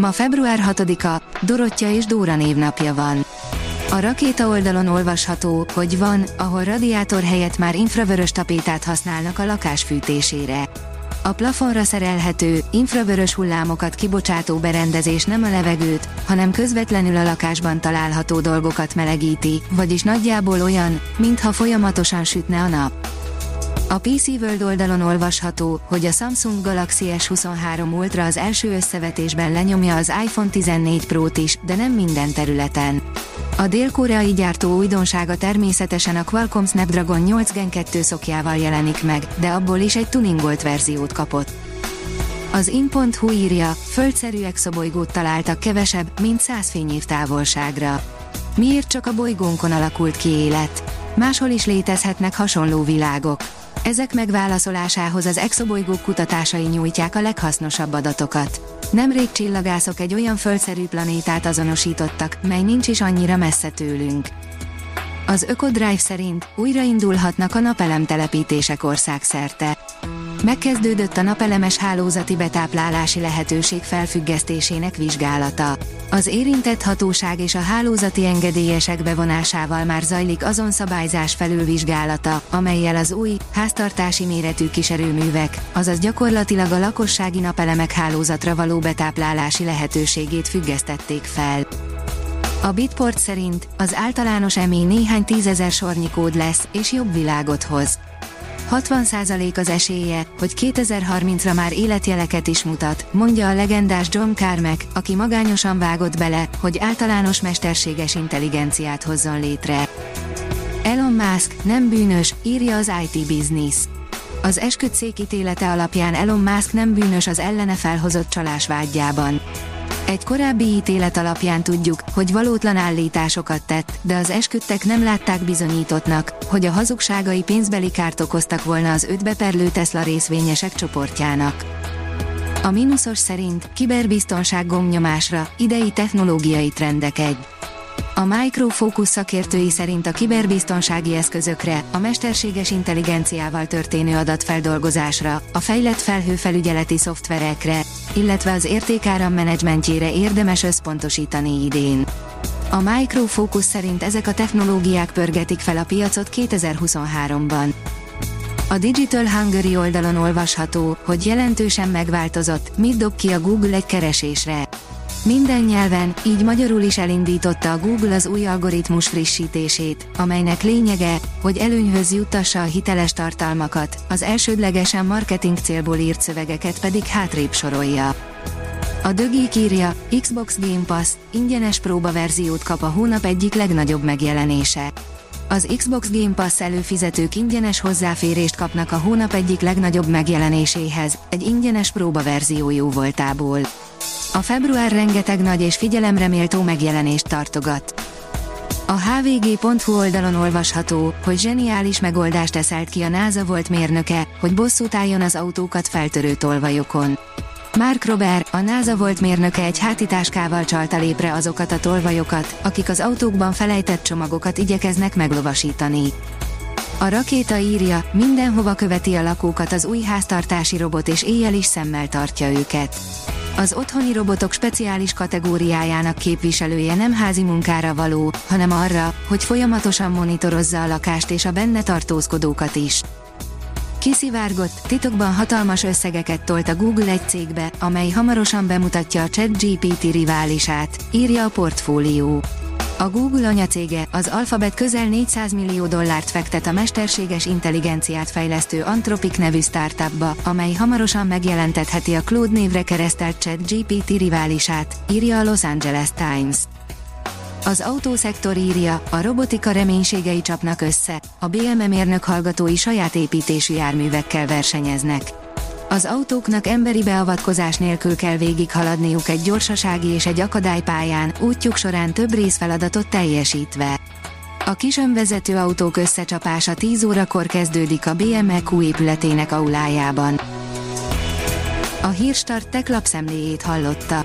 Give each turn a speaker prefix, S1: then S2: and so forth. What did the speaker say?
S1: Ma február 6-a, Dorottya és Dóra névnapja van. A rakéta oldalon olvasható, hogy van, ahol radiátor helyett már infravörös tapétát használnak a lakás fűtésére. A plafonra szerelhető, infravörös hullámokat kibocsátó berendezés nem a levegőt, hanem közvetlenül a lakásban található dolgokat melegíti, vagyis nagyjából olyan, mintha folyamatosan sütne a nap. A PC World oldalon olvasható, hogy a Samsung Galaxy S23 Ultra az első összevetésben lenyomja az iPhone 14 Pro-t is, de nem minden területen. A dél-koreai gyártó újdonsága természetesen a Qualcomm Snapdragon 8 Gen 2 szokjával jelenik meg, de abból is egy tuningolt verziót kapott. Az in.hu írja, földszerű exobolygót találtak kevesebb, mint 100 fényév távolságra. Miért csak a bolygónkon alakult ki élet? Máshol is létezhetnek hasonló világok. Ezek megválaszolásához az exobolygók kutatásai nyújtják a leghasznosabb adatokat. Nemrég csillagászok egy olyan földszerű planétát azonosítottak, mely nincs is annyira messze tőlünk. Az Ökodrive szerint újraindulhatnak a napelemtelepítések országszerte. Megkezdődött a napelemes hálózati betáplálási lehetőség felfüggesztésének vizsgálata. Az érintett hatóság és a hálózati engedélyesek bevonásával már zajlik azon szabályzás felülvizsgálata, amelyel az új, háztartási méretű kiserőművek, azaz gyakorlatilag a lakossági napelemek hálózatra való betáplálási lehetőségét függesztették fel. A Bitport szerint az általános EMI néhány tízezer sornyi kód lesz, és jobb világot hoz. 60% az esélye, hogy 2030-ra már életjeleket is mutat, mondja a legendás John Carmack, aki magányosan vágott bele, hogy általános mesterséges intelligenciát hozzon létre. Elon Musk nem bűnös, írja az IT Business. Az esküdszék ítélete alapján Elon Musk nem bűnös az ellene felhozott csalás vágyában. Egy korábbi ítélet alapján tudjuk, hogy valótlan állításokat tett, de az esküdtek nem látták bizonyítottnak, hogy a hazugságai pénzbeli kárt okoztak volna az öt beperlő Tesla részvényesek csoportjának. A mínuszos szerint kiberbiztonság gomnyomásra, idei technológiai trendek egy. A Micro Focus szakértői szerint a kiberbiztonsági eszközökre, a mesterséges intelligenciával történő adatfeldolgozásra, a fejlett felhőfelügyeleti szoftverekre, illetve az értékáram menedzsmentjére érdemes összpontosítani idén. A Micro Focus szerint ezek a technológiák pörgetik fel a piacot 2023-ban. A Digital Hungary oldalon olvasható, hogy jelentősen megváltozott, mit dob ki a Google egy keresésre. Minden nyelven, így magyarul is elindította a Google az új algoritmus frissítését, amelynek lényege, hogy előnyhöz juttassa a hiteles tartalmakat, az elsődlegesen marketing célból írt szövegeket pedig hátrébb sorolja. A dögék írja, Xbox Game Pass, ingyenes próbaverziót kap a hónap egyik legnagyobb megjelenése. Az Xbox Game Pass előfizetők ingyenes hozzáférést kapnak a hónap egyik legnagyobb megjelenéséhez, egy ingyenes próbaverzió jó voltából. A február rengeteg nagy és figyelemreméltó megjelenést tartogat. A hvg.hu oldalon olvasható, hogy zseniális megoldást eszelt ki a NASA volt mérnöke, hogy bosszút álljon az autókat feltörő tolvajokon. Mark Robert, a NASA volt mérnöke egy hátitáskával csalta lépre azokat a tolvajokat, akik az autókban felejtett csomagokat igyekeznek meglovasítani. A rakéta írja, mindenhova követi a lakókat az új háztartási robot és éjjel is szemmel tartja őket. Az otthoni robotok speciális kategóriájának képviselője nem házi munkára való, hanem arra, hogy folyamatosan monitorozza a lakást és a benne tartózkodókat is. Kiszivárgott, titokban hatalmas összegeket tolt a Google egy cégbe, amely hamarosan bemutatja a ChatGPT riválisát, írja a portfólió. A Google anyacége, az Alphabet közel 400 millió dollárt fektet a mesterséges intelligenciát fejlesztő Anthropic nevű startupba, amely hamarosan megjelentetheti a Claude névre keresztelt ChatGPT riválisát, írja a Los Angeles Times. Az autószektor írja, a robotika reménységei csapnak össze, a BMM mérnök hallgatói saját építésű járművekkel versenyeznek. Az autóknak emberi beavatkozás nélkül kell végighaladniuk egy gyorsasági és egy akadálypályán, útjuk során több részfeladatot teljesítve. A kis önvezető autók összecsapása 10 órakor kezdődik a BMEQ épületének aulájában. A Hírstart tech lapszemléjét hallotta.